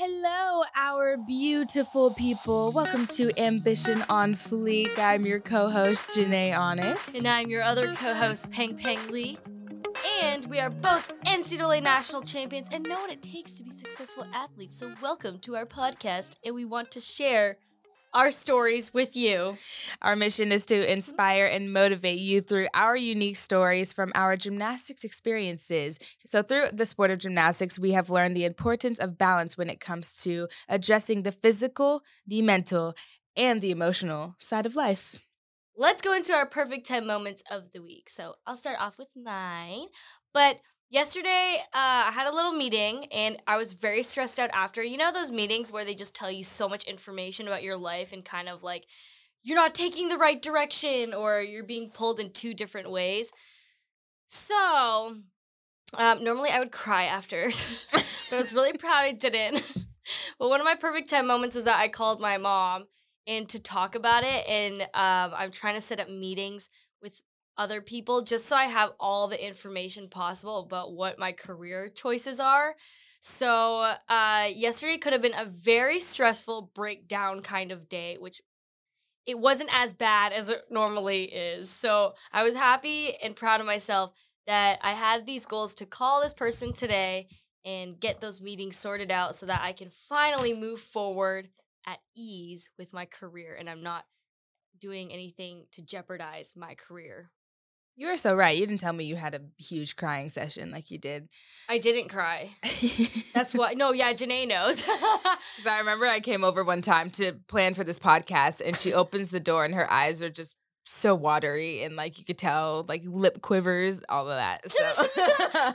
Hello, our beautiful people. Welcome to Ambition on Fleek. I'm your co host, JaNay Honest. And I'm your other co host, Peng Peng Lee. And we are both NCAA national champions and know what it takes to be successful athletes. So, welcome to our podcast, and we want to share our stories with you. Our mission is to inspire and motivate you through our unique stories from our gymnastics experiences. So, through the sport of gymnastics, we have learned the importance of balance when it comes to addressing the physical, the mental, and the emotional side of life. Let's go into our perfect 10 moments of the week. So, I'll start off with mine. But Yesterday, uh, I had a little meeting and I was very stressed out after. You know, those meetings where they just tell you so much information about your life and kind of like you're not taking the right direction or you're being pulled in two different ways. So, um, normally I would cry after, but I was really proud I didn't. but one of my perfect 10 moments was that I called my mom and to talk about it. And um, I'm trying to set up meetings with other people just so I have all the information possible about what my career choices are. So, uh, yesterday could have been a very stressful breakdown kind of day, which it wasn't as bad as it normally is. So, I was happy and proud of myself that I had these goals to call this person today and get those meetings sorted out so that I can finally move forward at ease with my career and I'm not doing anything to jeopardize my career. You were so right. You didn't tell me you had a huge crying session like you did. I didn't cry. That's why. No, yeah, JaNay knows. Because I remember I came over one time to plan for this podcast, and she opens the door, and her eyes are just so watery, and like you could tell, like lip quivers, all of that. So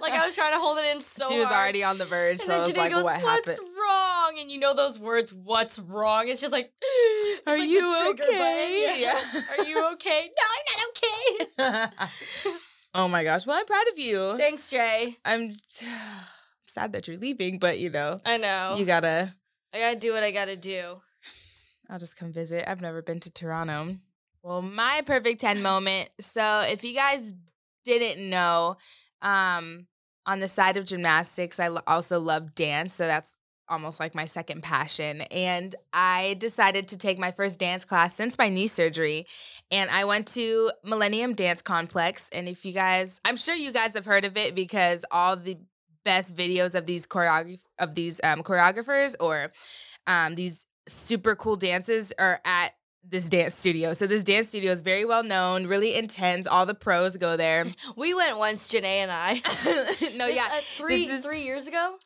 like I was trying to hold it in so. She was hard. already on the verge, and so I was JaNay like, goes, "What What's happened?" wrong? And you know those words, "What's wrong?" It's just like, "Are like you okay? Yeah. Are you okay? No, I'm not okay." oh my gosh! Well, I'm proud of you. Thanks, Jay. I'm sad that you're leaving, but you know, I know you gotta. I gotta do what I gotta do. I'll just come visit. I've never been to Toronto. Well, my perfect 10 moment. So, if you guys didn't know, um, on the side of gymnastics, I also love dance. So, that's almost like my second passion. And I decided to take my first dance class since my knee surgery. And I went to Millennium Dance Complex. And if you guys, I'm sure you guys have heard of it because all the best videos of these choreograph of these um, choreographers or um, these super cool dances are at this dance studio. So this dance studio is very well known, really intense. All the pros go there. We went once, JaNay and I. no, yeah, uh, three three years ago.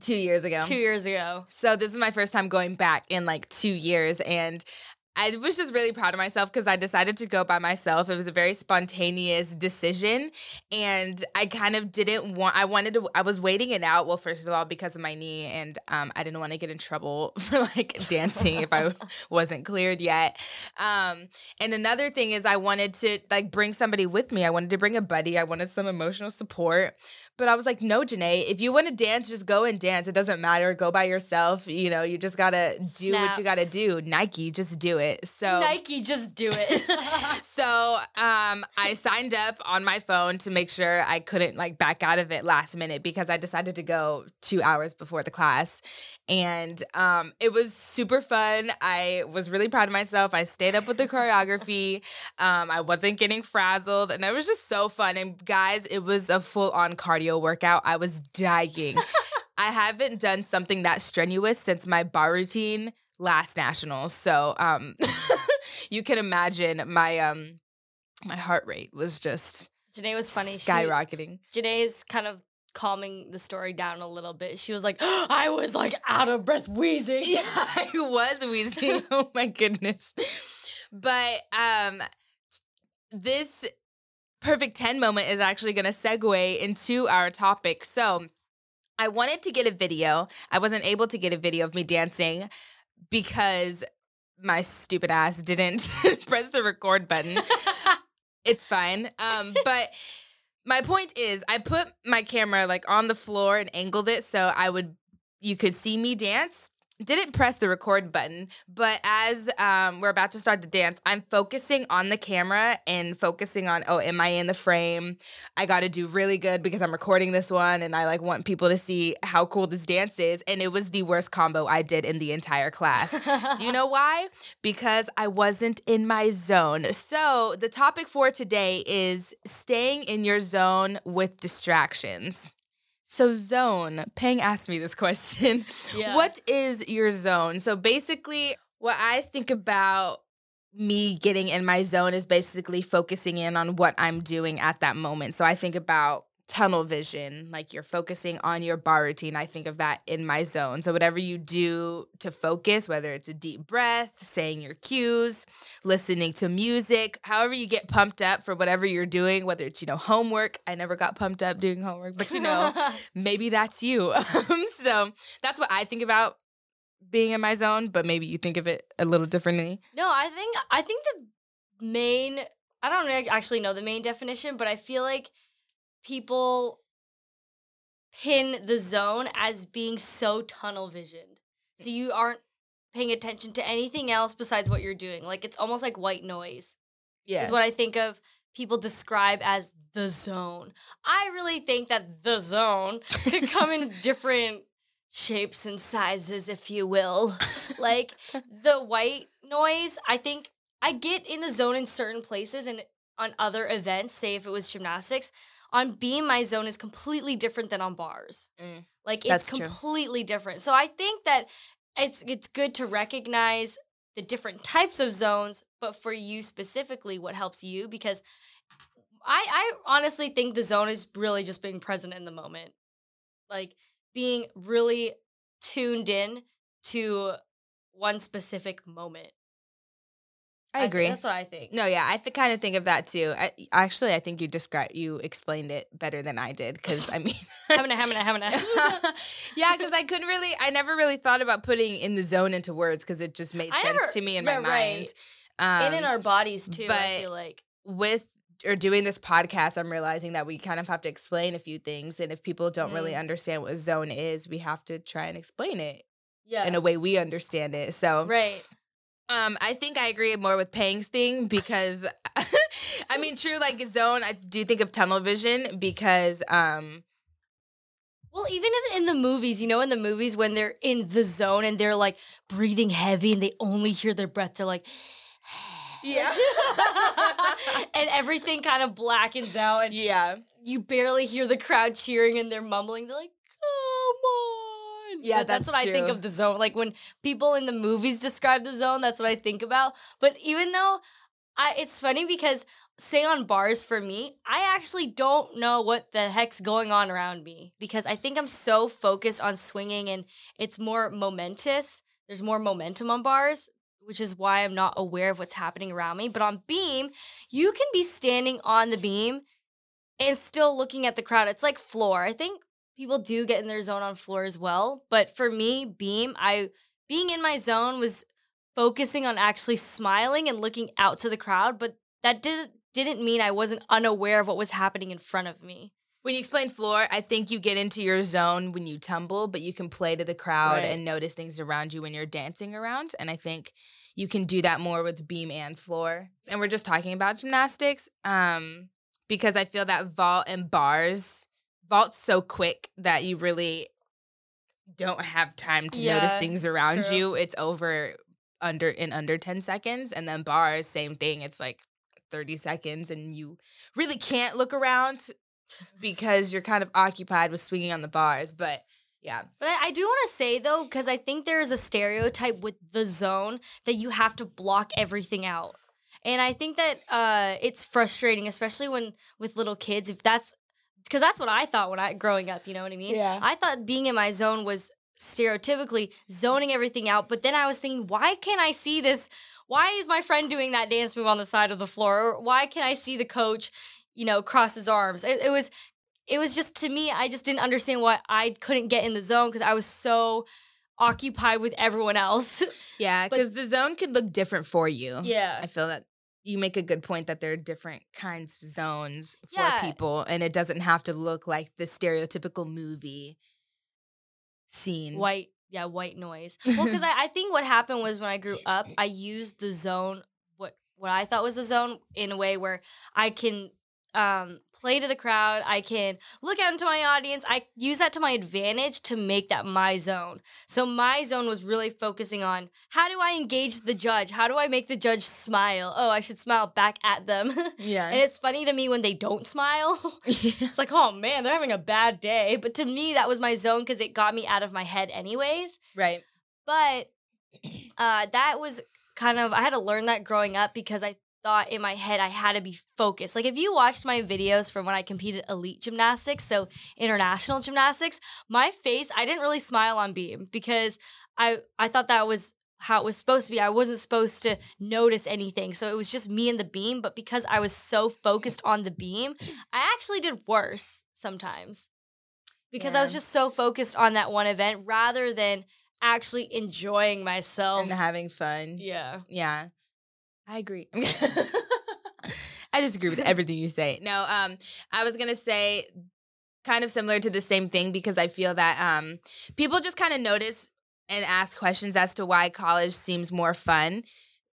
Two years ago. Two years ago. So this is my first time going back in like two years, and I was just really proud of myself because I decided to go by myself. It was a very spontaneous decision. And I kind of didn't want, I wanted to, I was waiting it out. Well, first of all, because of my knee, and um, I didn't want to get in trouble for like dancing if I wasn't cleared yet. Um, and another thing is, I wanted to like bring somebody with me. I wanted to bring a buddy, I wanted some emotional support. But I was like, no, JaNay, if you want to dance, just go and dance. It doesn't matter. Go by yourself. You know, you just got to do Snaps. what you got to do. Nike, just do it. So Nike, just do it. so um, I signed up on my phone to make sure I couldn't like back out of it last minute because I decided to go two hours before the class. And um, it was super fun. I was really proud of myself. I stayed up with the choreography. Um, I wasn't getting frazzled. And it was just so fun. And guys, it was a full on cardio cardio workout. I was dying. I haven't done something that strenuous since my bar routine last nationals. So um you can imagine my um my heart rate was just JaNay was funny. Skyrocketing. She, JaNay's kind of calming the story down a little bit. She was like, I was like out of breath wheezing. Yeah, I was wheezing. oh my goodness. But um this perfect 10 moment is actually going to segue into our topic. So, I wanted to get a video. I wasn't able to get a video of me dancing because my stupid ass didn't press the record button. it's fine. Um, but my point is, I put my camera like on the floor and angled it so I would you could see me dance didn't press the record button, but as um, we're about to start the dance, I'm focusing on the camera and focusing on, oh, am I in the frame? I got to do really good because I'm recording this one and I like want people to see how cool this dance is. And it was the worst combo I did in the entire class. do you know why? Because I wasn't in my zone. So the topic for today is staying in your zone with distractions. So, zone, Peng asked me this question. Yeah. What is your zone? So, basically, what I think about me getting in my zone is basically focusing in on what I'm doing at that moment. So, I think about tunnel vision, like you're focusing on your bar routine. I think of that in my zone. So, whatever you do to focus, whether it's a deep breath, saying your cues, listening to music, however you get pumped up for whatever you're doing, whether it's, you know, homework. I never got pumped up doing homework, but you know, maybe that's you. Um, so, that's what I think about being in my zone, but maybe you think of it a little differently. no, I think I think the main I don't actually know the main definition, but I feel like people pin the zone as being so tunnel visioned. So mm. you aren't paying attention to anything else besides what you're doing. Like it's almost like white noise. Yeah. is what I think of people describe as the zone. I really think that the zone could come in different shapes and sizes, if you will. like the white noise, I think I get in the zone in certain places and on other events, say if it was gymnastics. On beam, my zone is completely different than on bars. Mm, Like it's that's true. completely different. So I think that it's it's good to recognize the different types of zones, but for you specifically, what helps you because I I honestly think the zone is really just being present in the moment. Like being really tuned in to one specific moment. I agree. that's what I think. No, yeah, I th- kind of think of that too. I, actually, I think you described you explained it better than I did because I mean, Having a, having a, having a. yeah, because I couldn't really, I never really thought about putting in the zone into words because it just made I sense never- to me in yeah, my right. mind. Um, and in our bodies too, I but- feel like. with or doing this podcast, I'm realizing that we kind of have to explain a few things, and if people don't really Mm. understand what zone is, we have to try and explain it Yeah. in a way we understand it. So, right. Um, I think I agree more with Peng's thing because I mean, true, like zone, I do think of tunnel vision because um Well, even if in the movies, you know, in the movies when they're in the zone and they're like breathing heavy and they only hear their breath, they're like, Yeah. and everything kind of blackens out, and yeah. you barely hear the crowd cheering and they're mumbling. They're like, "Come on!" Yeah, that's, that's what I think of the zone. Like when people in the movies describe the zone, that's what I think about. But even though I, it's funny because say on bars for me, I actually don't know what the heck's going on around me because I think I'm so focused on swinging and it's more momentous. There's more momentum on bars, which is why I'm not aware of what's happening around me. But on beam, you can be standing on the beam and still looking at the crowd. It's like floor. I think people do get in their zone on floor as well, but for me, beam, I being in my zone was focusing on actually smiling and looking out to the crowd, but that did didn't mean I wasn't unaware of what was happening in front of me. When you explain floor, I think you get into your zone when you tumble, but you can play to the crowd Right. and notice things around you when you're dancing around. And I think you can do that more with beam and floor. And we're just talking about gymnastics um, because I feel that vault and bars, vault's so quick that you really don't have time to notice things around true. you. It's over under in under 10 seconds. And then bars, same thing. It's like 30 seconds and you really can't look around because you're kind of occupied with swinging on the bars. But yeah, But I, I do want to say though, because I think there is a stereotype with the zone that you have to block everything out. And I think that uh, it's frustrating, especially when with little kids, if that's because that's what I thought when I growing up. You know what I mean? Yeah. I thought being in my zone was stereotypically zoning everything out. But then I was thinking, why can't I see this? Why is my friend doing that dance move on the side of the floor? Or why can I see the coach, you know, cross his arms? It, it was, it was just to me. I just didn't understand why I couldn't get in the zone because I was so occupied with everyone else. yeah, because the zone could look different for you. yeah. I feel that you make a good point that there are different kinds of zones for Yeah. people, and it doesn't have to look like the stereotypical movie scene. White yeah, white noise. Well, because I, I think what happened was when I grew up, I used the zone what what I thought was a zone in a way where I can um, play to the crowd. I can look out into my audience. I use that to my advantage to make that my zone. So my zone was really focusing on how do I engage the judge? How do I make the judge smile? Oh, I should smile back at them. Yeah. and it's funny to me when they don't smile. it's like, oh man, they're having a bad day. But to me, that was my zone because it got me out of my head, anyways. right. But uh, that was kind of I had to learn that growing up because I thought in my head I had to be focused. Like if you watched my videos from when I competed elite gymnastics, so international gymnastics, my face I didn't really smile on beam because I I thought that was how it was supposed to be. I wasn't supposed to notice anything. So it was just me and the beam, but because I was so focused on the beam, I actually did worse sometimes. Because I was just so focused on that one event rather than actually enjoying myself. And having fun. yeah. Yeah. I agree. I disagree with everything you say. No, um, I was gonna say kind of similar to the same thing because I feel that um people just kind of notice and ask questions as to why college seems more fun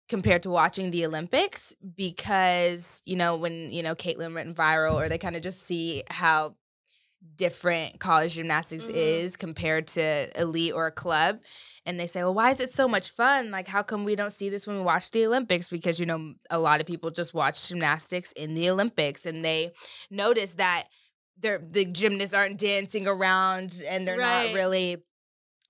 compared to watching the Olympics because, you know, when, you know, Katelyn went viral or they kind of just see how different college gymnastics Mhm. is compared to elite or a club. And they say well why is it so much fun? Like how come we don't see this when we watch the olympics? Because you know a lot of people just watch gymnastics in the olympics and they notice that they're the gymnasts aren't dancing around and they're Right. not really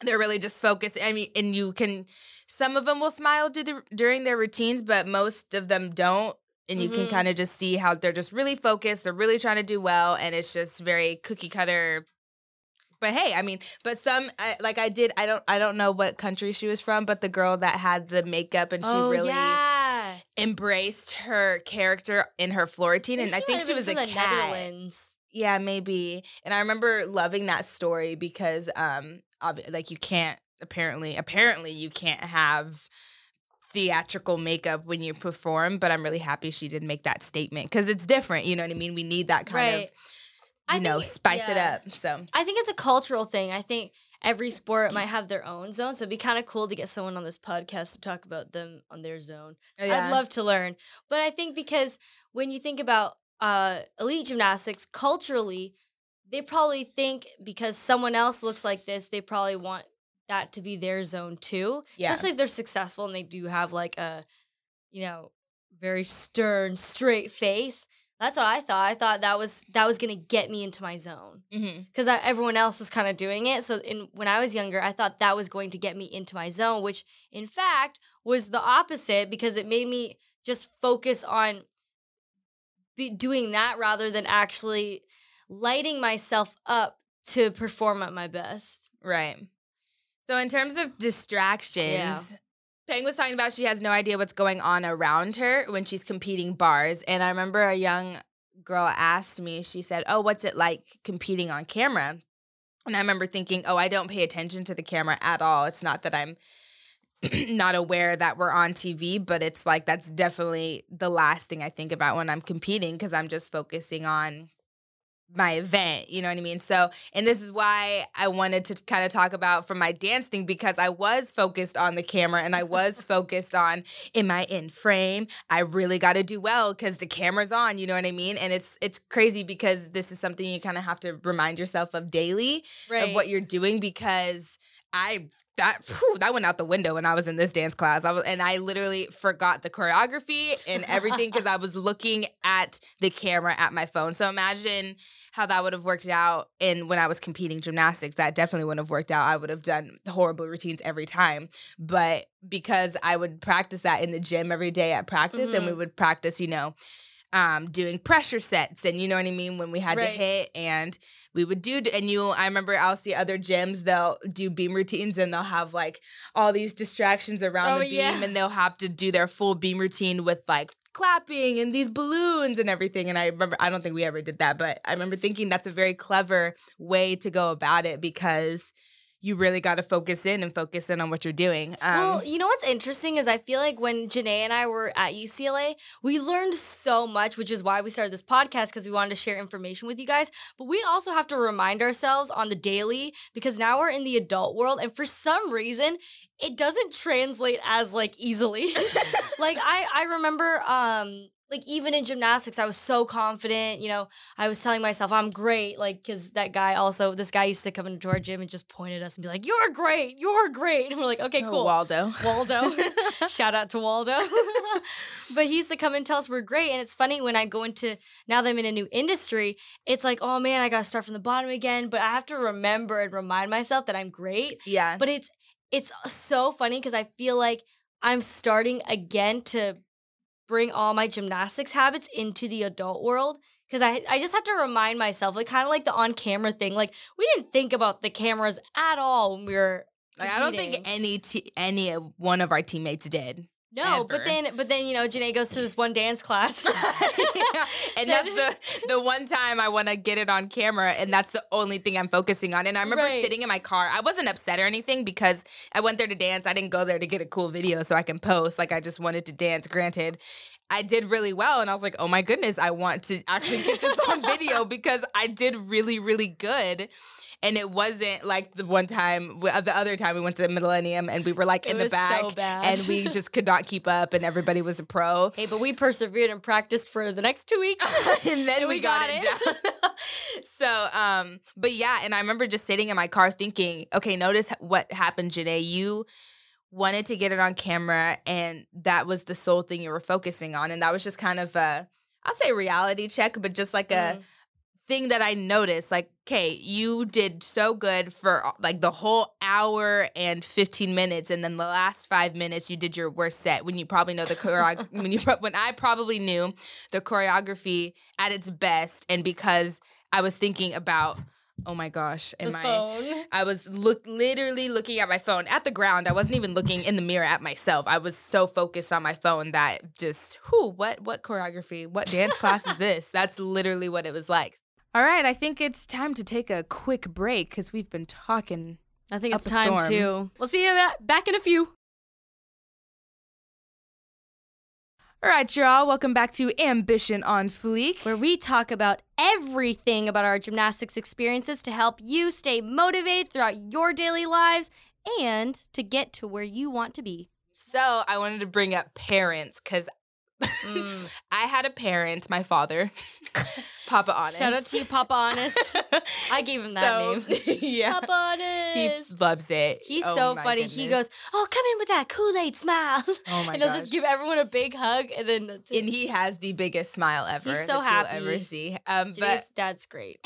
they're really just focused. I mean and you can some of them will smile do the, during their routines but most of them don't and you can Mhm. kind of just see how they're just really focused they're really trying to do well and it's just very cookie cutter but hey i mean but some I, like i did i don't i don't know what country she was from but the girl that had the makeup and she oh, really yeah. embraced her character in her floor routine and i think she was a cat yeah, maybe. And I remember loving that story because um like you can't apparently apparently you can't have theatrical makeup when you perform, but I'm really happy she did make that statement cuz it's different, you know what I mean? We need that kind Right. of I you know, think- spice it up. So, I think it's a cultural thing. I think every sport might have their own zone, so it'd be kind of cool to get someone on this podcast to talk about them on their zone. I'd love to learn. But I think because when you think about uh, elite gymnastics culturally, they probably think because someone else looks like this, they probably want that to be their zone too. Yeah. Especially if they're successful and they do have like a, you know, very stern, straight face. That's what I thought. I thought that was that was gonna get me into my zone mm-hmm. because everyone else was kind of doing it. So in when I was younger, I thought that was going to get me into my zone, which in fact was the opposite because it made me just focus on be doing that rather than actually lighting myself up to perform at my best. Right. So in terms of distractions, Peng was talking about she has no idea what's going on around her when she's competing bars. And I remember a young girl asked me, she said, Oh, what's it like competing on camera? And I remember thinking, Oh, I don't pay attention to the camera at all. It's not that I'm not aware that we're on TV, but it's like that's definitely the last thing I think about when I'm competing because I'm just focusing on my event, you know what I mean? So, and this is why I wanted to kind of talk about from my dance thing because I was focused on the camera and I was focused on am I in frame? I really got to do well cuz the camera's on, you know what I mean? And it's it's crazy because this is something you kind of have to remind yourself of daily of what you're doing because I that phew, that went out the window when I was in this dance class. I was, and I literally forgot the choreography and everything because I was looking at the camera at my phone. So imagine how that would have worked out in when I was competing gymnastics. That definitely wouldn't have worked out. I would have done horrible routines every time. But because I would practice that in the gym every day at practice, and we Mhm. would practice, you know. Um, doing pressure sets and you know what I mean when we had to hit and we would do and you I remember I'll see other gyms they'll do beam routines and they'll have like all these distractions around Oh, the beam yeah. and they'll have to do their full beam routine with like clapping and these balloons and everything and I remember I don't think we ever did that but I remember thinking that's a very clever way to go about it because you really got to focus in and focus in on what you're doing. Um, well, you know what's interesting is I feel like when JaNay and I were at UCLA, we learned so much, which is why we started this podcast because we wanted to share information with you guys. But we also have to remind ourselves on the daily because now we're in the adult world, and for some reason, it doesn't translate as like easily. like I I remember um like even in gymnastics i was so confident you know i was telling myself i'm great like because that guy also this guy used to come into our gym and just point at us and be like you're great you're great. And we're like okay oh, cool. Waldo. waldo. Shout out to waldo. But he used to come and tell us we're great and it's funny when i go into now that i'm in a new industry it's like oh man i gotta start from the bottom again but i have to remember and remind myself that i'm great. Yeah. but it's it's so funny because i feel like i'm starting again to bring all my gymnastics habits into the adult world because I, I just have to remind myself like kind of like the on camera thing like we didn't think about the cameras at all when we were Like, I don't think any t- any one of our teammates did. No but then but then you know JaNay goes to this one dance class and that's the the one time I want to get it on camera, and that's the only thing I'm focusing on. And I remember Right. sitting in my car. I wasn't upset or anything because I went there to dance. I didn't go there to get a cool video so I can post. Like I just wanted to dance. Granted, I did really well, and I was like, oh my goodness, I want to actually get this on video because I did really really good. And it wasn't like the one time, the other time we went to Millennium and we were like It in the so back bad. and we just could not keep up and everybody was a pro. hey but we persevered and practiced for the next two weeks and then And we, we got, got it, it. down. so, um, but yeah, and I remember just sitting in my car thinking, okay, notice what happened, JaNay. You wanted to get it on camera, and that was the sole thing you were focusing on, and that was just kind of a, I'll say reality check, but just like a Mhm. Thing that I noticed. Like, okay, you did so good for like the whole hour and 15 minutes, and then the last five minutes you did your worst set when you probably know the choreo- when you pro- when I probably knew the choreography at its best, and because I was thinking about, oh my gosh, am I? I was look literally looking at my phone at the ground. I wasn't even looking in the mirror at myself. I was so focused on my phone that just, who, what, what choreography, what dance class is this? That's literally what it was like. All right, I think it's time to take a quick break because we've been talking. I think Up it's a time storm. to we'll see you back in a few All right, y'all, welcome back to Ambition on Fleek. where we talk about everything about our gymnastics experiences to help you stay motivated throughout your daily lives and to get to where you want to be. So I wanted to bring up parents because Mm. I had a parent, my father, Papa Honest. Shout out to you, Papa Honest. I gave him that name. yeah. Papa Honest. He loves it. He's Oh so funny. He goes, "Oh, come in with that Kool Aid smile," Oh my and he'll gosh. just give everyone a big hug, and then and he has the biggest smile ever He's so that you'll ever happy. see. Um, but dad's great.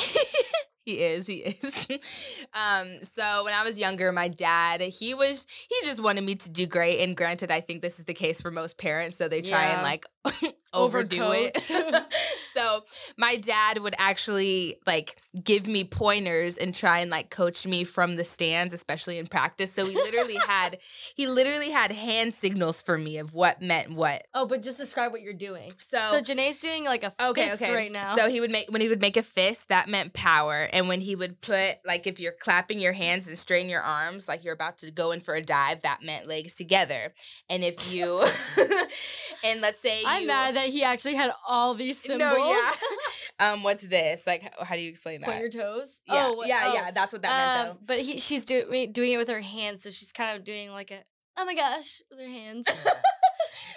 He is, he is. um, so when I was younger, my dad, he was, he just wanted me to do great. And granted, I think this is the case for most parents, so they try and like overdo it. So my dad would actually like give me pointers and try and like coach me from the stands, especially in practice. So he literally had, he literally had hand signals for me of what meant what. oh, but just describe what you're doing. So, So JaNay's doing like a Okay, fist okay. right now. So he would make when he would make a fist, that meant power. And when he would put like if you're clapping your hands and straighten your arms, like you're about to go in for a dive, that meant legs together. And if you and let's say I'm you, mad that he actually had all these symbols. No, yeah. um, what's this? Like, how do you explain that? Point your toes. yeah, oh, yeah, oh. yeah. That's what that meant, Um, but he, she's do, doing it with her hands, so she's kind of doing like a oh my gosh with her hands.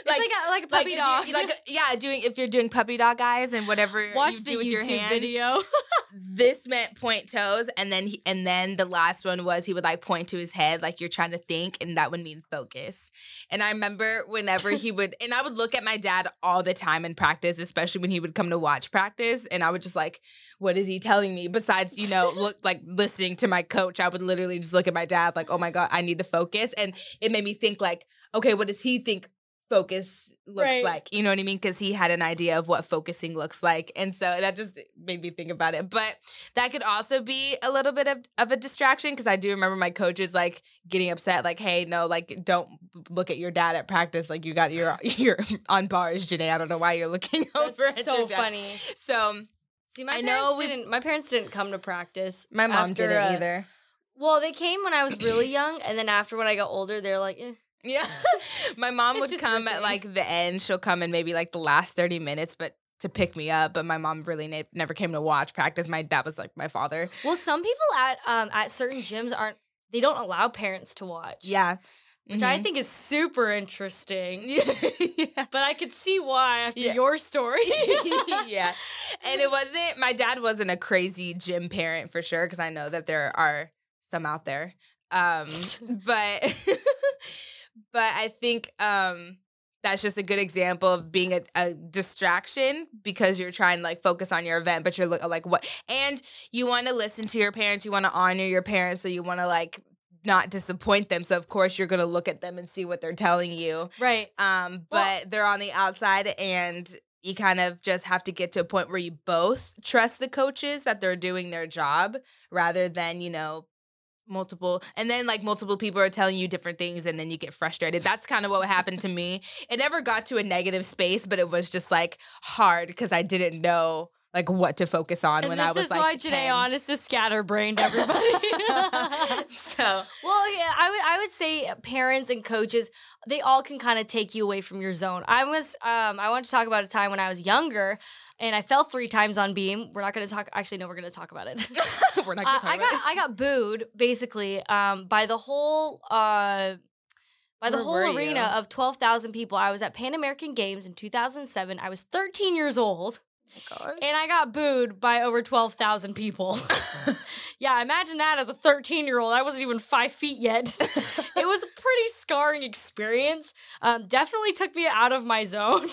it's like a, like a puppy if dog. you- like, yeah, doing if you're doing puppy dog eyes and whatever Watch you the do with YouTube your hands. video. this meant point toes and then he, and then the last one was he would like point to his head like you're trying to think and that would mean focus and i remember whenever he would and i would look at my dad all the time in practice especially when he would come to watch practice and i would just like what is he telling me besides you know look like listening to my coach i would literally just look at my dad like oh my god i need to focus and it made me think like okay what does he think focus looks Right. like you know what i mean because he had an idea of what focusing looks like and so that just made me think about it but that could also be a little bit of, of a distraction because i do remember my coaches like getting upset like hey no like don't look at your dad at practice like you got your you're on bars JaNay. i don't know why you're looking over That's at so your dad. funny. so See, my I parents know we- didn't. My parents didn't come to practice. my mom didn't uh, either Well, they came when I was really young, and then after when I got older, they're like, eh. Yeah. my mom It's would come at like the end. She'll come in maybe like the last 30 minutes, but to pick me up. But my mom really ne- never came to watch practice. My dad was like my father. Well, some people at um at certain gyms aren't. They don't allow parents to watch. Yeah. which I think is super interesting. Yeah. But I could see why after Yeah. your story. yeah. And it wasn't, my dad wasn't a crazy gym parent for sure, because I know that there are some out there. Um, but, but I think um, that's just a good example of being a, a distraction because you're trying to like focus on your event, but you're look, like, what? And you want to listen to your parents, you want to honor your parents, so you want to like, not disappoint them. So of course you're gonna look at them and see what they're telling you. right. Um, but Well- they're on the outside and you kind of just have to get to a point where you both trust the coaches that they're doing their job rather than, you know, multiple and then like multiple people are telling you different things and then you get frustrated. That's kind of what happened to me. It never got to a negative space, but it was just like hard because I didn't know like what to focus on And when I was is like why JaNay 10. Honest is scatterbrained, everybody. so Well, yeah, I would I would say parents and coaches they all can kind of take you away from your zone. I was um I want to talk about a time when I was younger and I fell three times on beam. We're not going to talk. Actually, no, we're going to talk about it. we're not Uh, gonna talk I about got I got booed basically um by the whole uh by the Where whole arena you? of 12,000 people. I was at Pan American Games in 2007. I was 13 years old and I got booed by over 12,000 people. yeah, imagine that as a 13 year old. I wasn't even five feet yet. it was a pretty scarring experience. Um, definitely took me out of my zone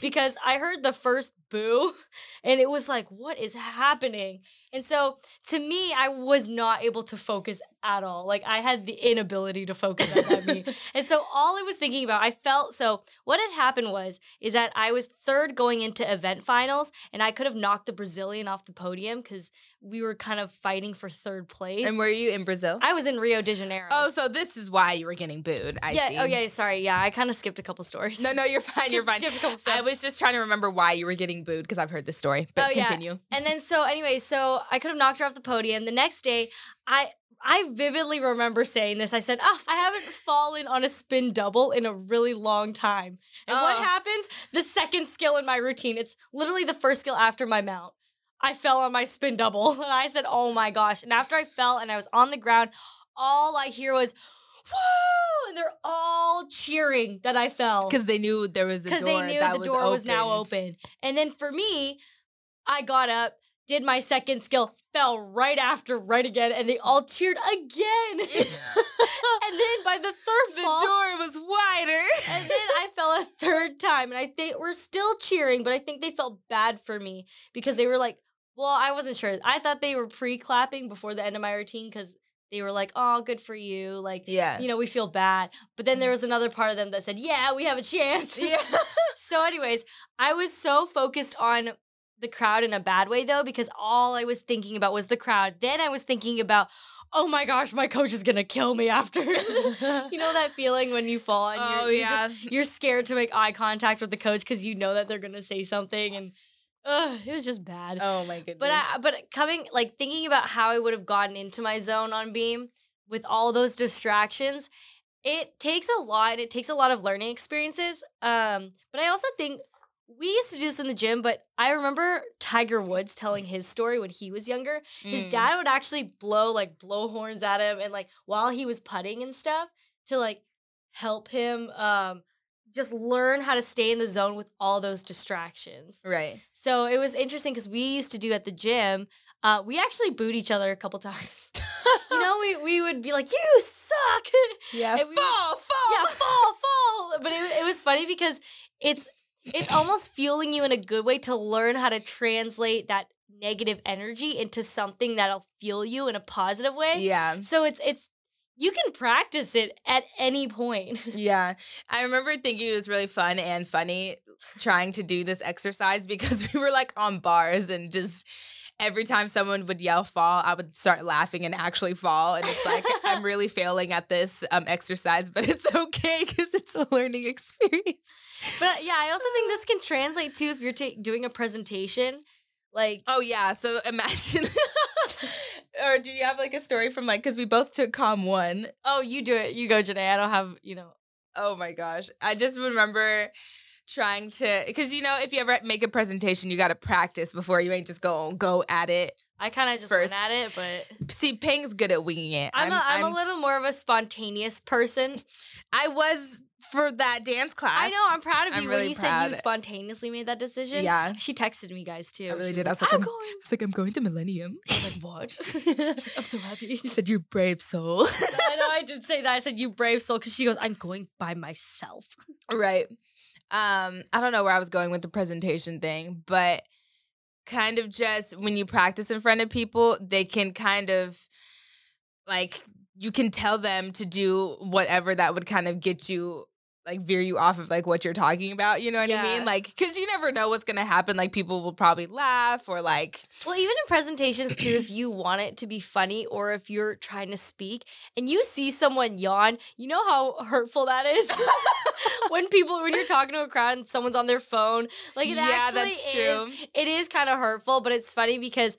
because I heard the first boo and it was like, what is happening? And so to me, I was not able to focus at all. Like I had the inability to focus at that meet. And so all I was thinking about, I felt so what had happened was is that I was third going into event finals and I could have knocked the Brazilian off the podium because we were kind of fighting for third place. And were you in Brazil? I was in Rio de Janeiro. Oh, so this is why you were getting booed. I yeah. Oh, see. Oh yeah. Sorry. Yeah, I kind of skipped a couple stories. No, no, you're fine. You're fine. Skipped a couple I was just trying to remember why you were getting booed because I've heard this story. But Oh, yeah. continue. And then so anyway, so I could have knocked her off the podium. The next day, I I vividly remember saying this. I said, "Oh, I haven't fallen on a spin double in a really long time." And what Oh. happens? The second skill in my routine. It's literally the first skill after my mount. I fell on my spin double, and I said, "Oh my gosh!" And after I fell and I was on the ground, all I hear was, "Woo!" And they're all cheering that I fell Because they knew there was a door because they knew the was door was now open. And then for me, I got up, did my second skill, fell right after, right again, and they all cheered again. and then by the third The fall, door was wider. and then I fell a third time, and I think we're still cheering, but I think they felt bad for me because they were like, well, I wasn't sure. I thought they were pre-clapping before the end of my routine because they were like, oh, good for you, like. yeah. You know, we feel bad. But then there mm-hmm. was another part of them that said, Yeah, we have a chance. yeah. So, anyways, I was so focused on the crowd in a bad way though, because all I was thinking about was the crowd. Then I was thinking about, oh my gosh, my coach is gonna kill me after. you know that feeling when you fall and Oh, you're, you're yeah. just- you're scared to make eye contact with the coach because you know that they're gonna say something and ugh, it was just bad. Oh my goodness. But I, but coming like thinking about how I would have gotten into my zone on beam with all those distractions, it takes a lot. It takes a lot of learning experiences. Um, but I also think we used to do this in the gym. But I remember Tiger Woods telling his story when he was younger. His Mm. dad would actually blow like blow horns at him, and like while he was putting and stuff to like help him um just learn how to stay in the zone with all those distractions. Right. So it was interesting because we used to do at the gym. Uh, we actually booed each other a couple times. you know, we, we would be like, "You suck." Yeah. We would- fall, fall. yeah, fall, fall. But it, it was funny because it's it's almost fueling you in a good way to learn how to translate that negative energy into something that'll fuel you in a positive way. Yeah. So it's it's you can practice it at any point. Yeah. I remember thinking it was really fun and funny trying to do this exercise because we were like on bars and just every time someone would yell fall, I would start laughing and actually fall. And it's like, I'm really failing at this um, exercise, but it's okay because it's a learning experience. But yeah, I also think this can translate too if you're ta- doing a presentation. Like Oh, yeah. So imagine. Or do you have like a story from like because we both took com one? Oh, you do it. You go, JaNay. I don't have, you know. Oh my gosh. I just remember trying to because you know if you ever make a presentation you got to practice before you ain't just go go at it I kind of just First- went at it, but see Peng's good at winging it I'm, a, I'm, a little more of a spontaneous person. i was for that dance class I know. I'm proud of I'm you really when you said you spontaneously made that decision. yeah She texted me guys too. I really did. I was like, I'm I'm- going. it's like i'm going to millennium I'm like, what? I'm so happy. you said you're brave soul I know I did say that. I said, you brave soul, because she goes, I'm going by myself. right um i don't know where i was going with the presentation thing but kind of just when you practice in front of people they can kind of like you can tell them to do whatever that would kind of get you like veer you off of like what you're talking about you know what i mean like because you never know what's gonna happen like people will probably laugh or like Well, even in presentations too, if you want it to be funny or if you're trying to speak and you see someone yawn, you know how hurtful that is. when people when you're talking to a crowd and someone's on their phone, like it yeah actually that's is. true It is kind of hurtful, but it's funny because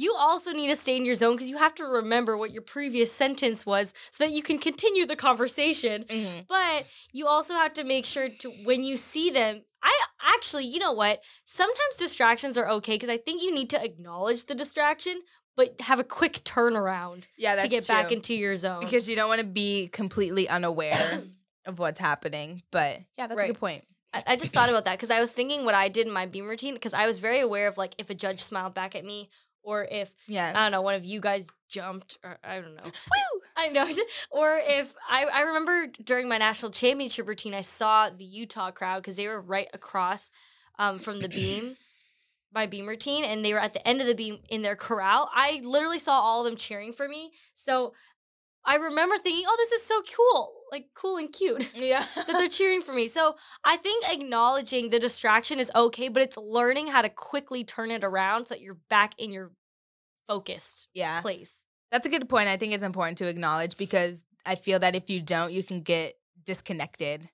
you also need to stay in your zone because you have to remember what your previous sentence was so that you can continue the conversation. Mhm. But you also have to make sure to when you see them. I actually, you know what? Sometimes distractions are okay because I think you need to acknowledge the distraction, but have a quick turnaround yeah to get back into your zone. because you don't want to be completely unaware of what's happening but yeah that's a good point I, I just thought about that because I was thinking what I did in my beam routine because I was very aware of like if a judge smiled back at me or if yeah I don't know one of you guys jumped or I don't know. Woo! I know. Or if I, I remember during my national championship routine, I saw the Utah crowd because they were right across um, from the beam, my beam routine, and they were at the end of the beam in their corral. I literally saw all of them cheering for me. So I remember thinking, oh, this is so cool, like cool and cute. yeah that they're cheering for me. So I think acknowledging the distraction is okay, but it's learning how to quickly turn it around so that you're back in your focused yeah place. That's a good point. I think it's important to acknowledge because I feel that if you don't, you can get disconnected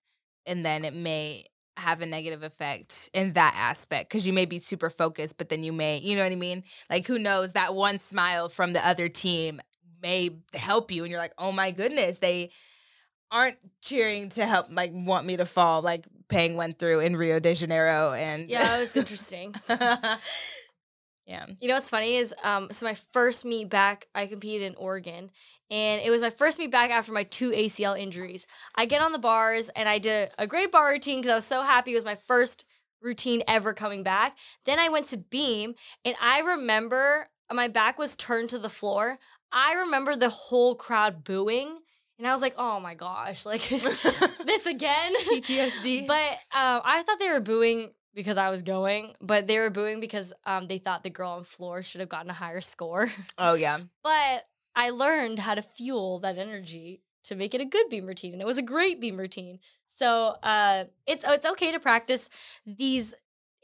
and then it may have a negative effect in that aspect because you may be super focused, but then you may, you know what I mean? Like, who knows? That one smile from the other team may help you, and you're like, oh my goodness, they aren't cheering to help, like, want me to fall, like Peng went through in Rio de Janeiro. And Yeah, it was interesting. yeah. You know what's funny is um so my first meet back I competed in Oregon and it was my first meet back after my two ACL injuries. I get on the bars and I did a great bar routine cuz I was so happy it was my first routine ever coming back. Then I went to beam and I remember my back was turned to the floor. I remember the whole crowd booing and I was like, "Oh my gosh, like this again?" PTSD. But um, I thought they were booing because I was going, but they were booing because um, they thought the girl on floor should have gotten a higher score. oh, yeah. but I learned how to fuel that energy to make it a good beam routine, and it was a great beam routine. So uh, it's it's okay to practice these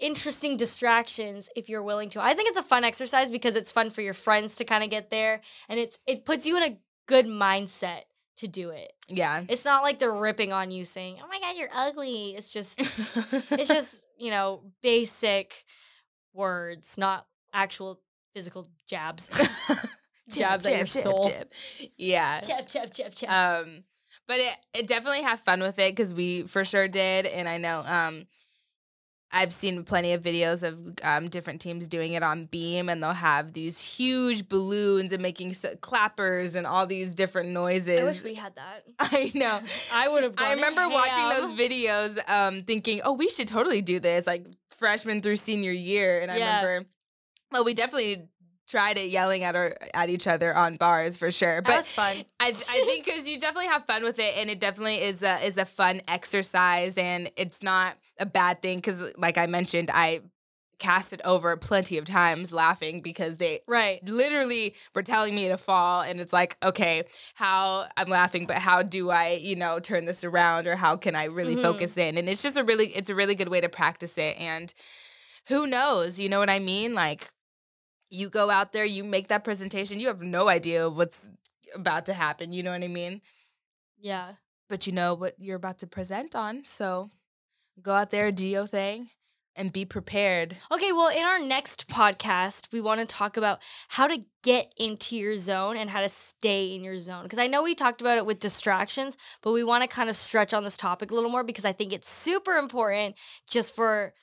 interesting distractions if you're willing to. I think it's a fun exercise because it's fun for your friends to kind of get there, and it's it puts you in a good mindset to do it. Yeah. It's not like they're ripping on you saying, "Oh my god, you're ugly." It's just it's just, you know, basic words, not actual physical jabs. Jabs at your soul. Yeah. Jab, jab, jab, jab. Um, but it, it definitely have fun with it because we for sure did, and I know um, I've seen plenty of videos of um different teams doing it on Beam, and they'll have these huge balloons and making s clappers and all these different noises. I wish we had that. I know. I would have. I remember watching those videos, um, thinking, "Oh, we should totally do this." Like freshman through senior year, and I Yeah. remember, well, we definitely tried it, yelling at our at each other on bars for sure. That But was fun. I, I think because you definitely have fun with it, and it definitely is a is a fun exercise, and it's not a bad thing. Because, like I mentioned, I cast it over plenty of times, laughing because they Right. literally were telling me to fall, and it's like, okay, how I'm laughing, but how do I, you know, turn this around, or how can I really Mhm. focus in? And it's just a really, it's a really good way to practice it, and who knows, you know what I mean, like. You go out there, you make that presentation, you have no idea what's about to happen. You know what I mean? Yeah. But you know what you're about to present on. So go out there, do your thing, and be prepared. Okay, well, in our next podcast, we want to talk about how to get into your zone and how to stay in your zone. Because I know we talked about it with distractions, but we want to kind of stretch on this topic a little more because I think it's super important just for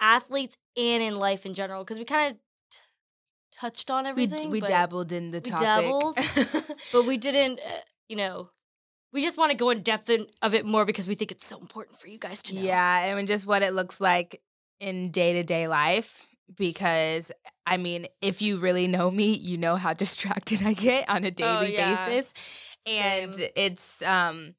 athletes and in life in general. Because we kind of t- touched on We, everything. d- we dabbled in the we topic. dabbled, but we didn't, uh, you know, we just want to go in depth in, of it more because we think it's so important for you guys to know. Yeah, mean, just what it looks like in day to day life. Because, I mean, if you really know me, you know how distracted I get on a daily Oh, yeah. basis. And Same. it's, um,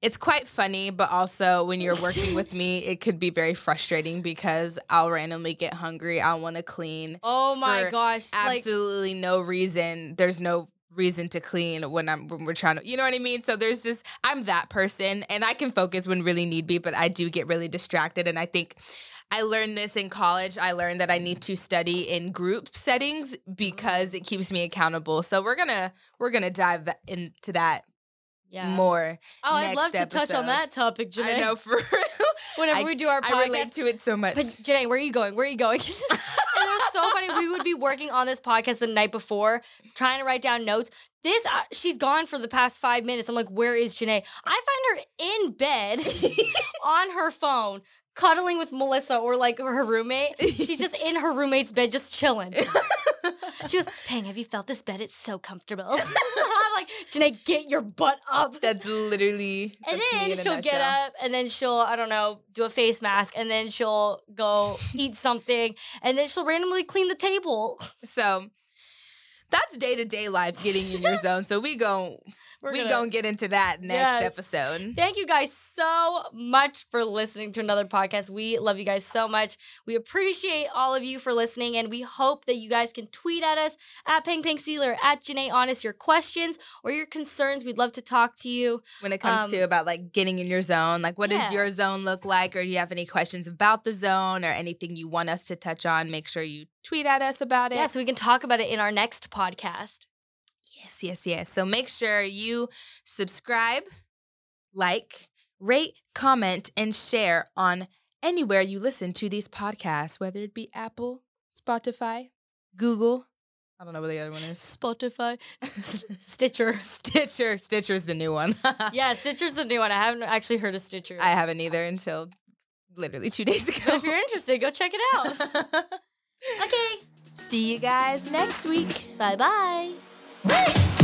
it's quite funny, but also when you're working with me, it could be very frustrating because I'll randomly get hungry. I want to clean. Oh my gosh. Like, Absolutely no reason. There's no reason to clean when I'm when we're trying to you know what I mean? So there's just I'm that person and I can focus when really need be, but I do get really distracted and I think I learned this in college. I learned that I need to study in group settings because it keeps me accountable. So we're going to we're going to dive into that yeah. more. Oh, I'd love to touch on that topic, JaNay. I know for real. Whenever I- we do our podcast, I relate to it so much. But JaNay, where are you going? Where are you going? and it was so funny. We would be working on this podcast the night before, trying to write down notes. This, uh, she's gone for the past five minutes. I'm like, where is JaNay? I find her in bed on her phone, cuddling with Melissa or like her roommate. She's just in her roommate's bed, just chilling. She goes, Peng, have you felt this bed? It's so comfortable. I'm like, JaNay, get your butt up. That's literally And that's me then she'll get up and then she'll, I don't know, do a face mask and then she'll go eat something and then she'll randomly clean the table. So that's day to day life getting in your zone. So we gon' We're we gonna- gonna get into that next Yes. episode. Thank you guys so much for listening to another podcast. We love you guys so much. We appreciate all of you for listening, and we hope that you guys can tweet at us at Peng Peng Sealer, at JaNay Honest, your questions or your concerns. We'd love to talk to you. When it comes Um, to about like getting in your zone, like what Yeah. does your zone look like, or do you have any questions about the zone or anything you want us to touch on? Make sure you tweet at us about it. Yeah, so we can talk about it in our next podcast. Yes, yes, yes. So make sure you subscribe, like, rate, comment, and share on anywhere you listen to these podcasts, whether it be Apple, Spotify, Google. I don't know what the other one is. Spotify, Stitcher. Stitcher. Stitcher's the new one. Yeah, Stitcher's the new one. I haven't actually heard of Stitcher. I haven't either until literally two days but ago. if you're interested, go check it out. okay. See you guys next week. Bye bye. Woo!